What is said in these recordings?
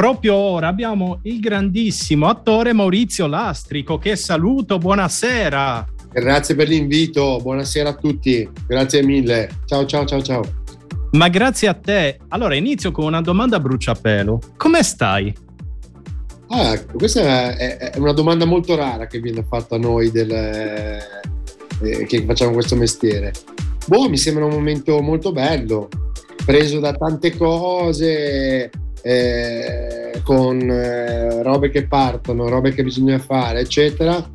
Proprio ora abbiamo il grandissimo attore Maurizio Lastrico, che saluto, buonasera. Grazie per l'invito, buonasera a tutti, grazie mille. Ciao ciao ciao ciao. Ma grazie a te. Allora inizio con una domanda a bruciapelo. Come stai? Ah, questa è, una domanda molto rara che viene fatta a noi del, eh, che facciamo questo mestiere. Boh, mi sembra un momento molto bello, preso da tante cose, eh, con eh, robe che partono, robe che bisogna fare, eccetera.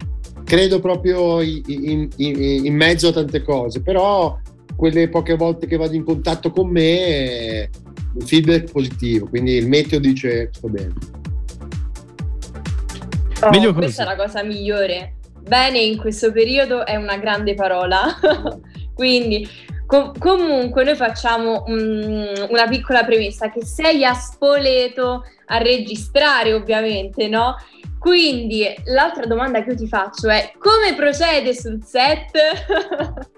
Credo proprio in, in, in, in mezzo a tante cose, però quelle poche volte che vado in contatto con me, il feedback positivo, quindi il meteo dice sto bene. Oh, questa è la cosa migliore. Bene in questo periodo è una grande parola. quindi Com- comunque noi facciamo um, una piccola premessa che sei a Spoleto a registrare ovviamente, no? Quindi l'altra domanda che io ti faccio è come procede sul set?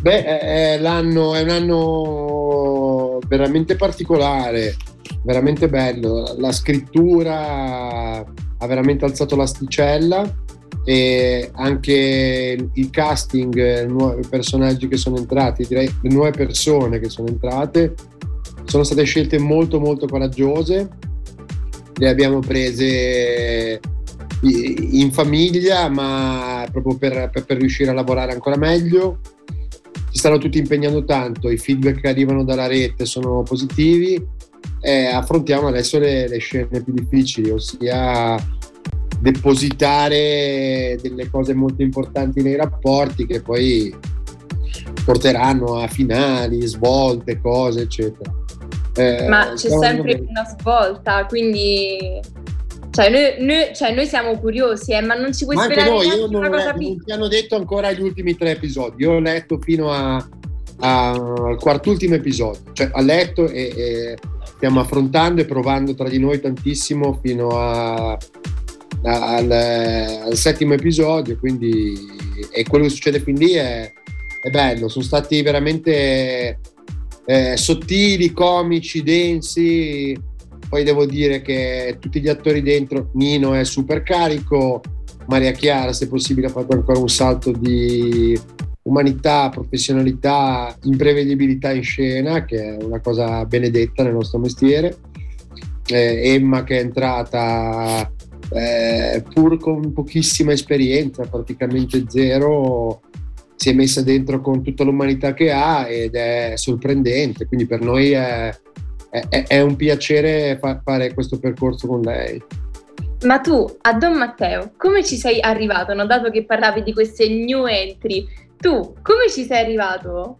Beh, è, l'anno, è un anno veramente particolare, veramente bello. La scrittura ha veramente alzato l'asticella e anche il casting, i nuovi personaggi che sono entrati, direi le nuove persone che sono entrate, sono state scelte molto molto coraggiose. Le abbiamo prese in famiglia, ma proprio per, per, per riuscire a lavorare ancora meglio si stanno tutti impegnando tanto, i feedback che arrivano dalla rete sono positivi e affrontiamo adesso le, le scene più difficili, ossia depositare delle cose molto importanti nei rapporti che poi porteranno a finali, svolte, cose, eccetera. Eh, Ma c'è sempre bene. una svolta, quindi cioè noi, noi, cioè noi, siamo curiosi, eh, ma non ci puoi ma spiegare noi, io non, cosa non ti hanno detto ancora gli ultimi tre episodi. Io ho letto fino a, a, al quartultimo episodio, cioè ho letto e, e, stiamo affrontando e provando tra di noi tantissimo fino a, a, al, al, settimo episodio. Quindi e quello che succede fin lì è, è bello. Sono stati veramente eh, sottili, comici, densi poi devo dire che tutti gli attori dentro, Nino è super carico, Maria Chiara se possibile ha fatto ancora un salto di umanità, professionalità, imprevedibilità in scena, che è una cosa benedetta nel nostro mestiere. Eh, Emma che è entrata eh, pur con pochissima esperienza, praticamente zero, si è messa dentro con tutta l'umanità che ha ed è sorprendente, quindi per noi è, è, è un piacere fa- fare questo percorso con lei. Ma tu, a Don Matteo, come ci sei arrivato? No? Dato che parlavi di queste new entry, tu come ci sei arrivato?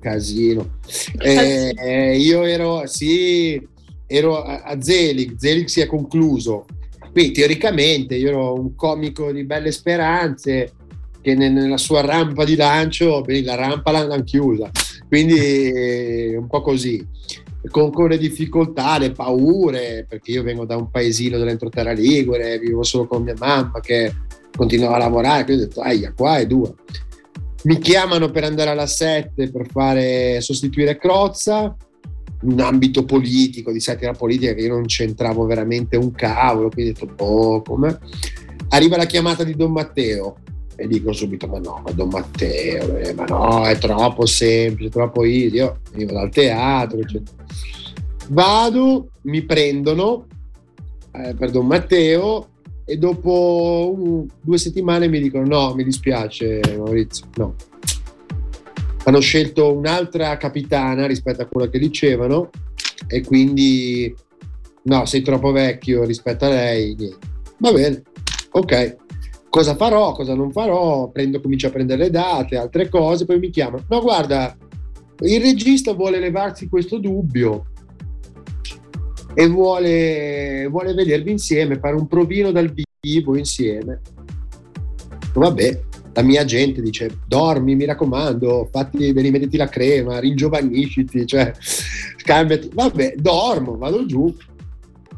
Casino. Eh, eh, io ero, sì, ero a, a Zelig, Zelig si è concluso. Quindi teoricamente io ero un comico di belle speranze che nella sua rampa di lancio, beh, la rampa l'hanno chiusa, quindi un po' così con, con, le difficoltà, le paure, perché io vengo da un paesino dell'entroterra Ligure, vivo solo con mia mamma che continuava a lavorare, quindi ho detto, aia, qua è dura. Mi chiamano per andare alla 7 per fare sostituire Crozza, un ambito politico, di satira politica, che io non c'entravo veramente un cavolo, quindi ho detto, boh, come? Arriva la chiamata di Don Matteo, e dico subito ma no, ma Don Matteo, eh, ma no, è troppo semplice, troppo easy, io vengo dal teatro, eccetera. Vado, mi prendono eh, per Don Matteo e dopo un, due settimane mi dicono no, mi dispiace Maurizio, no. Hanno scelto un'altra capitana rispetto a quella che dicevano e quindi no, sei troppo vecchio rispetto a lei. Niente. Va bene, ok. Cosa farò, cosa non farò? Prendo, comincio a prendere le date, altre cose, poi mi chiamano. No, guarda, il regista vuole levarsi questo dubbio e vuole, vuole vedervi insieme, fare un provino dal vivo insieme. Vabbè, la mia gente dice dormi, mi raccomando, fatti, rimettiti la crema, ringiovanisciti, cioè scambiati. Vabbè, dormo, vado giù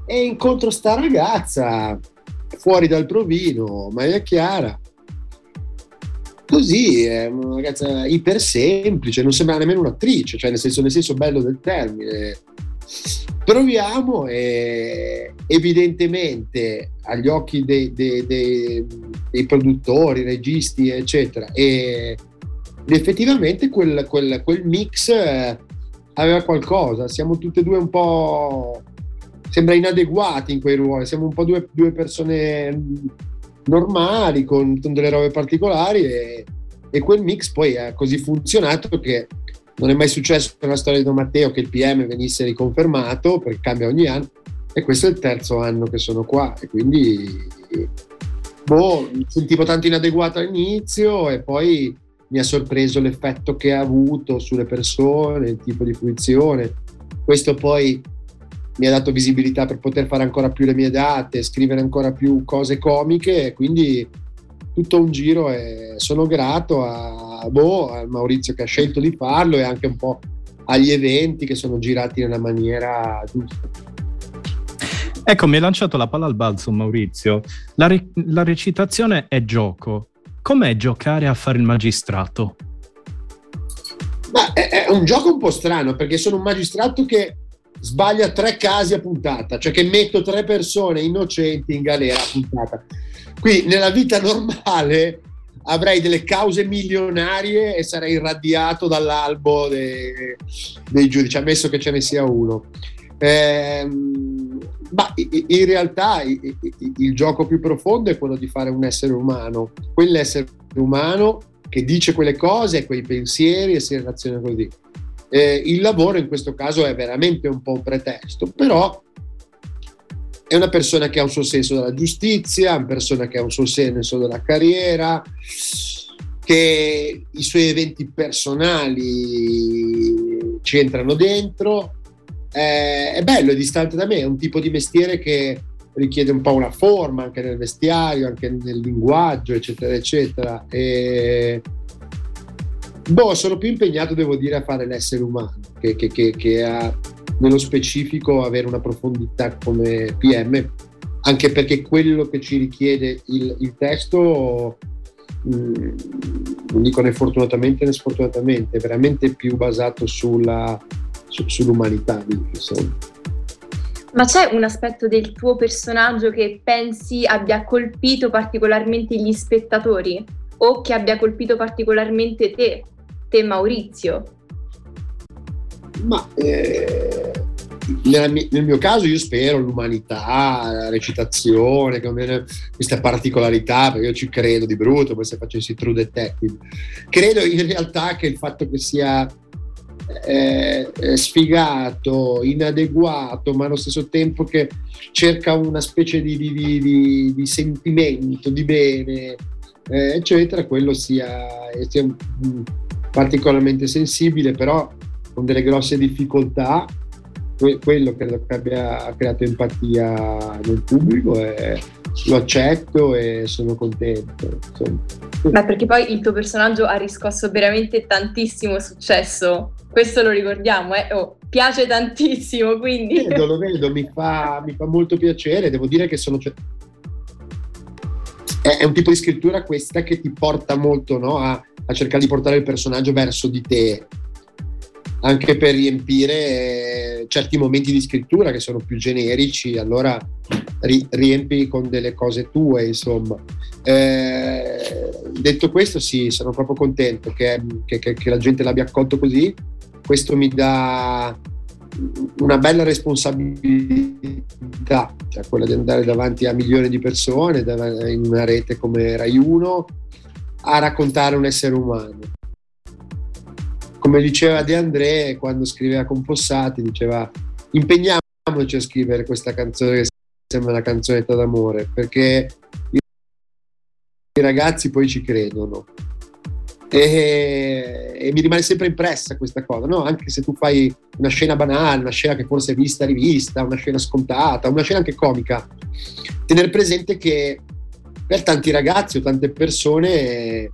e incontro sta ragazza fuori dal provino, Maria Chiara. Così è una ragazza iper semplice, non sembra nemmeno un'attrice, cioè nel senso, nel senso bello del termine Proviamo e evidentemente agli occhi dei, dei, dei, dei produttori, registi, eccetera, e effettivamente quel, quel, quel mix eh, aveva qualcosa. Siamo tutte e due un po'. sembra inadeguati in quei ruoli, siamo un po' due, due persone normali con, con, delle robe particolari e, e quel mix poi ha così funzionato che non è mai successo nella storia di Don Matteo che il PM venisse riconfermato perché cambia ogni anno e questo è il terzo anno che sono qua e quindi boh, mi sentivo tanto inadeguato all'inizio e poi mi ha sorpreso l'effetto che ha avuto sulle persone, il tipo di fruizione. Questo poi mi ha dato visibilità per poter fare ancora più le mie date, scrivere ancora più cose comiche, quindi tutto un giro e sono grato a, boh, a Maurizio che ha scelto di farlo e anche un po' agli eventi che sono girati nella maniera giusta. Ecco, mi hai lanciato la palla al balzo, Maurizio. La, re- la recitazione è gioco. Com'è giocare a fare il magistrato? Ma è, è, un gioco un po' strano perché sono un magistrato che sbaglia tre casi a puntata, cioè che metto tre persone innocenti in galera a puntata. Qui nella vita normale avrei delle cause milionarie e sarei irradiato dall'albo dei, dei giudici, ammesso che ce ne sia uno. Eh, ma in realtà il gioco più profondo è quello di fare un essere umano, quell'essere umano che dice quelle cose, quei pensieri e si relaziona così. Eh, il lavoro in questo caso è veramente un po' un pretesto, però è una persona che ha un suo senso della giustizia, una persona che ha un suo senso della carriera, che i suoi eventi personali ci entrano dentro. Eh, è bello, è distante da me, è un tipo di mestiere che richiede un po' una forma anche nel vestiario, anche nel linguaggio, eccetera, eccetera. E... Boh, sono più impegnato, devo dire, a fare l'essere umano che, che, che, che a nello specifico avere una profondità come PM, anche perché quello che ci richiede il, il testo, mh, mm, non dico né fortunatamente né sfortunatamente, è veramente più basato sulla, su, sull'umanità. Insomma. Ma c'è un aspetto del tuo personaggio che pensi abbia colpito particolarmente gli spettatori o che abbia colpito particolarmente te, te Maurizio? Ma eh, nel, nel, mio caso io spero l'umanità, la recitazione, questa particolarità, perché io ci credo di brutto, come se facessi True Detective. Credo in realtà che il fatto che sia eh, sfigato, inadeguato, ma allo stesso tempo che cerca una specie di, di, di, di sentimento, di bene, eh, eccetera, quello sia, sia particolarmente sensibile, però con delle grosse difficoltà, quello credo che abbia creato empatia nel pubblico e lo accetto e sono contento. Ma perché poi il tuo personaggio ha riscosso veramente tantissimo successo, questo lo ricordiamo, eh? oh, piace tantissimo, quindi... Vedo, lo vedo, mi fa, mi fa molto piacere, devo dire che sono... È un tipo di scrittura questa che ti porta molto no? a, a cercare di portare il personaggio verso di te anche per riempire eh, certi momenti di scrittura che sono più generici, allora ri- riempi con delle cose tue, insomma. Eh, detto questo, sì, sono proprio contento che, che, che, che, la gente l'abbia accolto così. Questo mi dà una bella responsabilità, cioè quella di andare davanti a milioni di persone in una rete come Rai 1 a raccontare un essere umano. Come diceva De André quando scriveva con Fossati, diceva impegniamoci a scrivere questa canzone che sembra una canzonetta d'amore, perché i ragazzi poi ci credono. E, e, mi rimane sempre impressa questa cosa, no? anche se tu fai una scena banale, una scena che forse è vista, rivista, una scena scontata, una scena anche comica, tenere presente che per tanti ragazzi o tante persone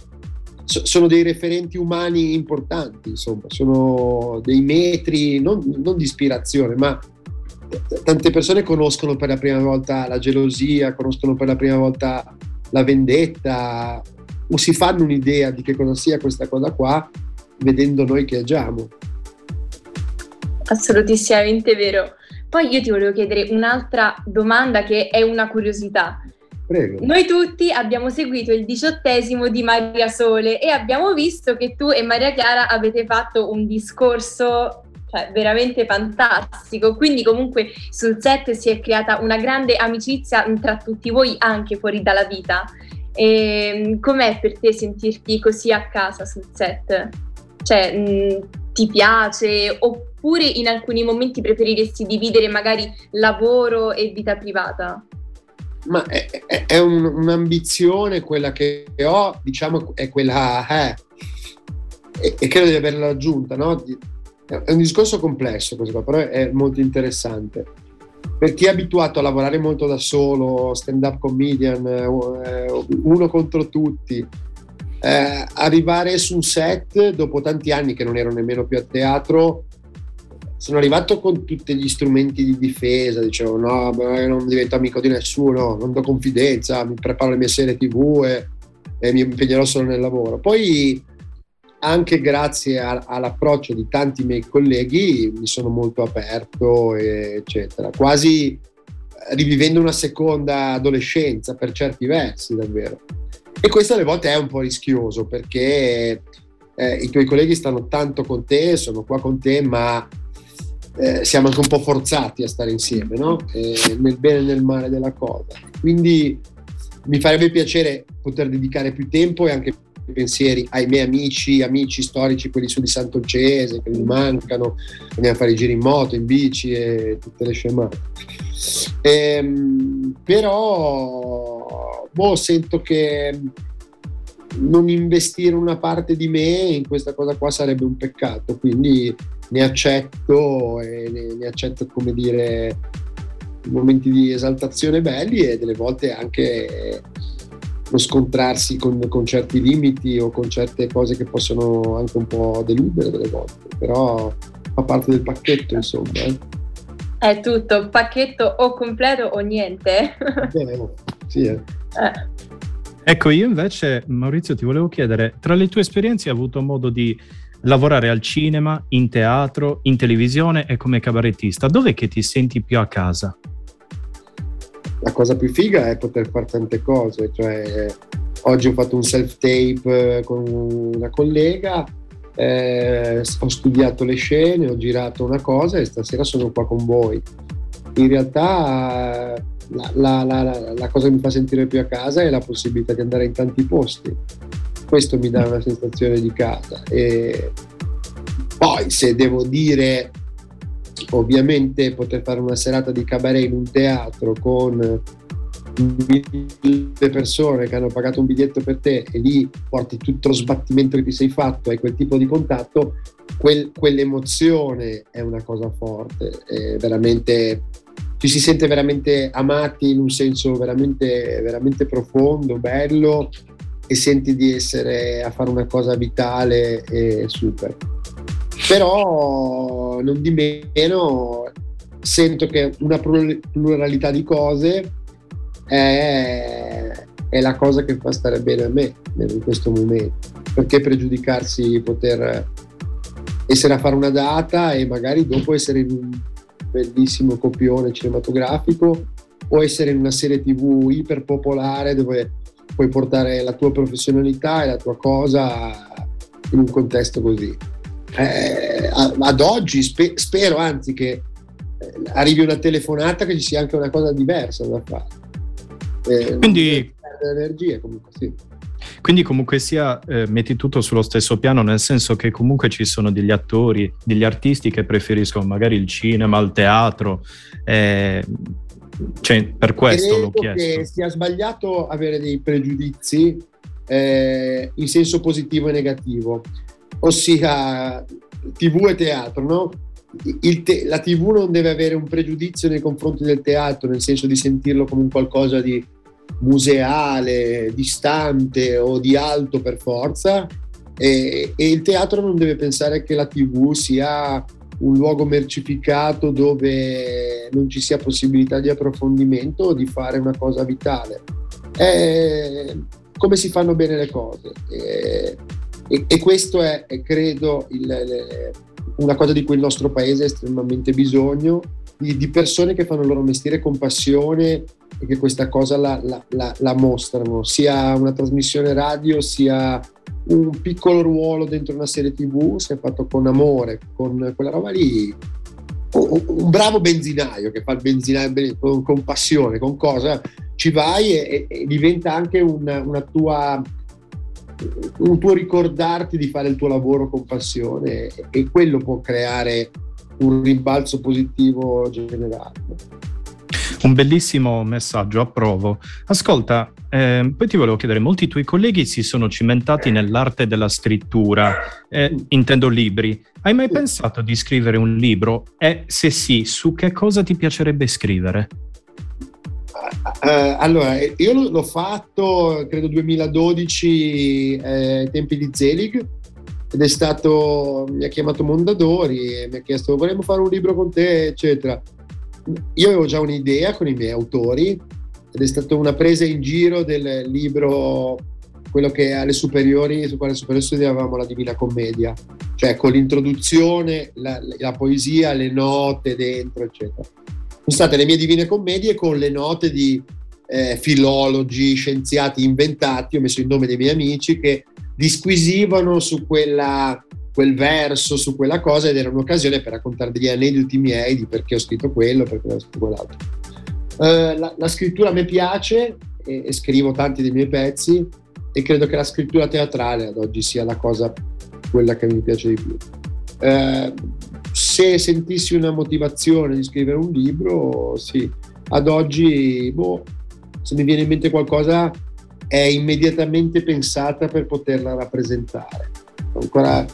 so, sono dei referenti umani importanti, insomma, sono dei metri non, non di ispirazione, ma tante persone conoscono per la prima volta la gelosia, conoscono per la prima volta la vendetta, o si fanno un'idea di che cosa sia questa cosa qua vedendo noi che agiamo. Assolutissimamente vero. Poi io ti volevo chiedere un'altra domanda che è una curiosità. Prego. Noi tutti abbiamo seguito il diciottesimo di Maria Sole e abbiamo visto che tu e Maria Chiara avete fatto un discorso cioè, veramente fantastico. Quindi comunque sul set si è creata una grande amicizia tra tutti voi anche fuori dalla vita. E, ehm, com'è per te sentirti così a casa sul set? Cioè, mh, ti piace oppure in alcuni momenti preferiresti dividere magari lavoro e vita privata? Ma è, è, è un, un'ambizione quella che ho, diciamo, è quella, eh, e, e, credo di averla raggiunta, no? È un discorso complesso questo, però è molto interessante per chi è abituato a lavorare molto da solo, stand-up comedian, eh, uno contro tutti, eh, arrivare su un set dopo tanti anni che non ero nemmeno più a teatro, sono arrivato con tutti gli strumenti di difesa, dicevo no, non divento amico di nessuno, non do confidenza, mi preparo le mie serie tv e, e mi impegnerò solo nel lavoro. Poi anche grazie a, all'approccio di tanti miei colleghi mi sono molto aperto, eccetera, quasi rivivendo una seconda adolescenza per certi versi davvero. E questo alle volte è un po' rischioso perché eh, i tuoi colleghi stanno tanto con te, sono qua con te, ma eh, siamo anche un po' forzati a stare insieme, no? eh, nel bene e nel male della cosa. Quindi mi farebbe piacere poter dedicare più tempo e anche pensieri ai miei amici, amici storici, quelli su di Sant'Olcese, che mi mancano, andiamo a fare i giri in moto, in bici e tutte le scemate. Ehm, però, boh, sento che non investire una parte di me in questa cosa qua sarebbe un peccato, quindi ne accetto e ne, ne accetto, come dire, momenti di esaltazione belli e delle volte anche lo scontrarsi con, con, certi limiti o con certe cose che possono anche un po' deludere delle volte, però fa parte del pacchetto insomma. Eh. È tutto, pacchetto o completo o niente. Bene, sì, eh. Eh. Ecco, io invece, Maurizio, ti volevo chiedere, tra le tue esperienze hai avuto modo di lavorare al cinema, in teatro, in televisione e come cabarettista. Dov'è che ti senti più a casa? la cosa più figa è poter fare tante cose, cioè oggi ho fatto un self-tape eh, con una collega, eh, ho studiato le scene, ho girato una cosa e stasera sono qua con voi. In realtà la, la, la, la cosa che mi fa sentire più a casa è la possibilità di andare in tanti posti. Questo mi dà una sensazione di casa. E poi se devo dire ovviamente poter fare una serata di cabaret in un teatro con mille persone che hanno pagato un biglietto per te e lì porti tutto lo sbattimento che ti sei fatto, hai quel tipo di contatto, quel, quell'emozione è una cosa forte, è veramente, ci si sente veramente amati in un senso veramente, veramente profondo, bello e senti di essere a fare una cosa vitale e super però non di meno sento che una pluralità di cose è, è, la cosa che fa stare bene a me in questo momento. Perché pregiudicarsi di poter essere a fare una data e magari dopo essere in un bellissimo copione cinematografico o essere in una serie tv iper popolare dove puoi portare la tua professionalità e la tua cosa in un contesto così. Eh, ad oggi spe- spero anzi che eh, arrivi una telefonata che ci sia anche una cosa diversa da fare. Eh, Quindi energie comunque sì. Quindi comunque sia eh, metti tutto sullo stesso piano, nel senso che comunque ci sono degli attori, degli artisti che preferiscono magari il cinema, il teatro. Eh, cioè, per questo Credo l'ho chiesto. che sia sbagliato avere dei pregiudizi eh, in senso positivo e negativo, ossia TV e teatro, no? Te- la TV non deve avere un pregiudizio nei confronti del teatro, nel senso di sentirlo come un qualcosa di museale, distante o di alto per forza, e, e il teatro non deve pensare che la TV sia un luogo mercificato dove non ci sia possibilità di approfondimento o di fare una cosa vitale. È come si fanno bene le cose. E, e, e questo è, è credo, il, le, una cosa di cui il nostro paese ha estremamente bisogno, di, di, persone che fanno il loro mestiere con passione e che questa cosa la, la, la, la mostrano, sia una trasmissione radio, sia un piccolo ruolo dentro una serie tv, se fatto con amore, con quella roba lì, un bravo benzinaio che fa il benzinaio con, con passione, con cosa, ci vai e, e diventa anche una, una tua un tuo ricordarti di fare il tuo lavoro con passione e quello può creare un rimbalzo positivo generale. Un bellissimo messaggio, approvo. Ascolta, eh, poi ti volevo chiedere, molti tuoi colleghi si sono cimentati nell'arte della scrittura, eh, intendo libri. Hai mai pensato di scrivere un libro? E se sì, su che cosa ti piacerebbe scrivere? Uh, allora, io l'ho fatto, credo 2012, eh, ai tempi di Zelig, ed è stato, mi ha chiamato Mondadori e mi ha chiesto vorremmo fare un libro con te, eccetera. Io avevo già un'idea con i miei autori ed è stata una presa in giro del libro, quello che alle superiori, su quale superiori studiavamo la Divina Commedia, cioè con l'introduzione, la, la poesia, le note dentro, eccetera. Sono state le mie Divine Commedie con le note di eh, filologi, scienziati inventati, ho messo il nome dei miei amici che disquisivano su quella, quel verso, su quella cosa ed era un'occasione per raccontare degli aneddoti miei di perché ho scritto quello, perché ho scritto quell'altro. Uh, la, la, scrittura me piace e, e, scrivo tanti dei miei pezzi e credo che la scrittura teatrale ad oggi sia la cosa, quella che mi piace di più. Uh, se sentissi una motivazione di scrivere un libro, sì, ad oggi, boh, se mi viene in mente qualcosa, è immediatamente pensata per poterla rappresentare. Ancora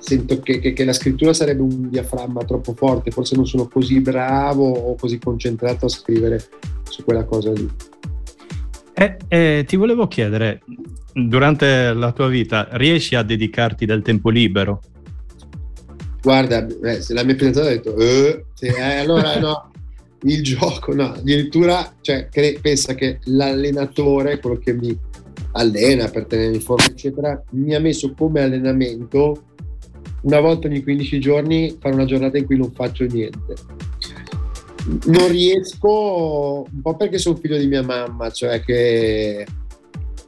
sento che, che, che, la scrittura sarebbe un diaframma troppo forte, forse non sono così bravo o così concentrato a scrivere su quella cosa lì. Eh, eh, ti volevo chiedere, durante la tua vita riesci a dedicarti del tempo libero? Guarda, eh, se la mia fidanzata ha detto, eh, sì, allora no, il gioco, no, addirittura cioè, cre- pensa che l'allenatore, quello che mi allena per tenere in forma, eccetera, mi ha messo come allenamento una volta ogni 15 giorni fare una giornata in cui non faccio niente. Non riesco, un po' perché sono figlio di mia mamma, cioè che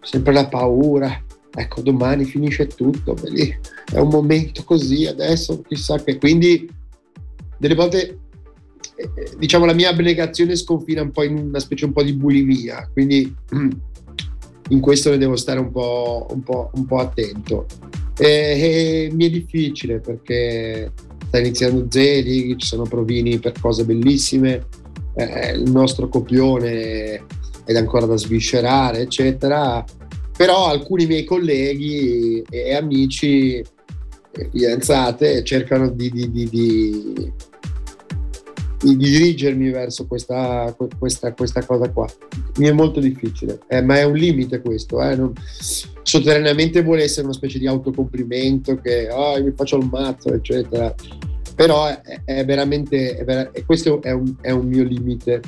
sempre la paura, ecco domani finisce tutto, lì è un momento così, adesso chissà che, quindi delle volte eh, eh, diciamo la mia abnegazione sconfina un po' in una specie un po' di bulimia, quindi in questo ne devo stare un po', un po', un po attento. E, e mi è difficile perché sta iniziando Zeli, ci sono provini per cose bellissime, eh, il nostro copione è ancora da sviscerare, eccetera però alcuni miei colleghi e amici e fidanzate cercano di, di, di, di, dirigermi verso questa, questa, questa, cosa qua. Mi è molto difficile, eh, ma è un limite questo. Eh, non, sotterraneamente vuole essere una specie di autocomplimento che oh, mi faccio il mazzo, eccetera. Però è, è veramente, è ver- questo è un, è un mio limite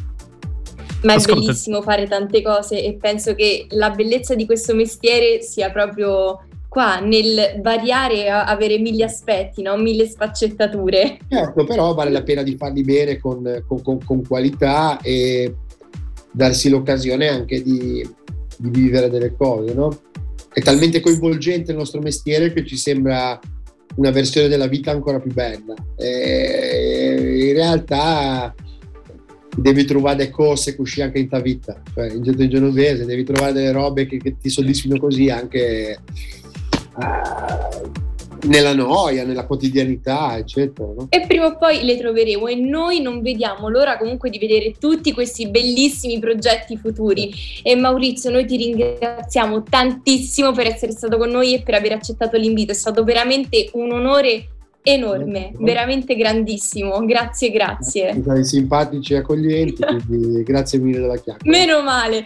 ma è Ascolta. bellissimo fare tante cose e penso che la bellezza di questo mestiere sia proprio qua nel variare, avere mille aspetti, no? mille sfaccettature. Certo, però vale la pena di farli bene con, con, con, con qualità e darsi l'occasione anche di, di vivere delle cose, no? È talmente coinvolgente il nostro mestiere che ci sembra una versione della vita ancora più bella. E in realtà devi trovare delle cose così anche in tua vita, cioè, in, genovese devi trovare delle robe che, che ti soddisfino così anche nella noia, nella quotidianità, eccetera. No? E prima o poi le troveremo e noi non vediamo l'ora comunque di vedere tutti questi bellissimi progetti futuri. E Maurizio, noi ti ringraziamo tantissimo per essere stato con noi e per aver accettato l'invito. È stato veramente un onore enorme, veramente grandissimo. Grazie, grazie. Siete simpatici e accoglienti, quindi grazie mille della chiacchiera. Meno male.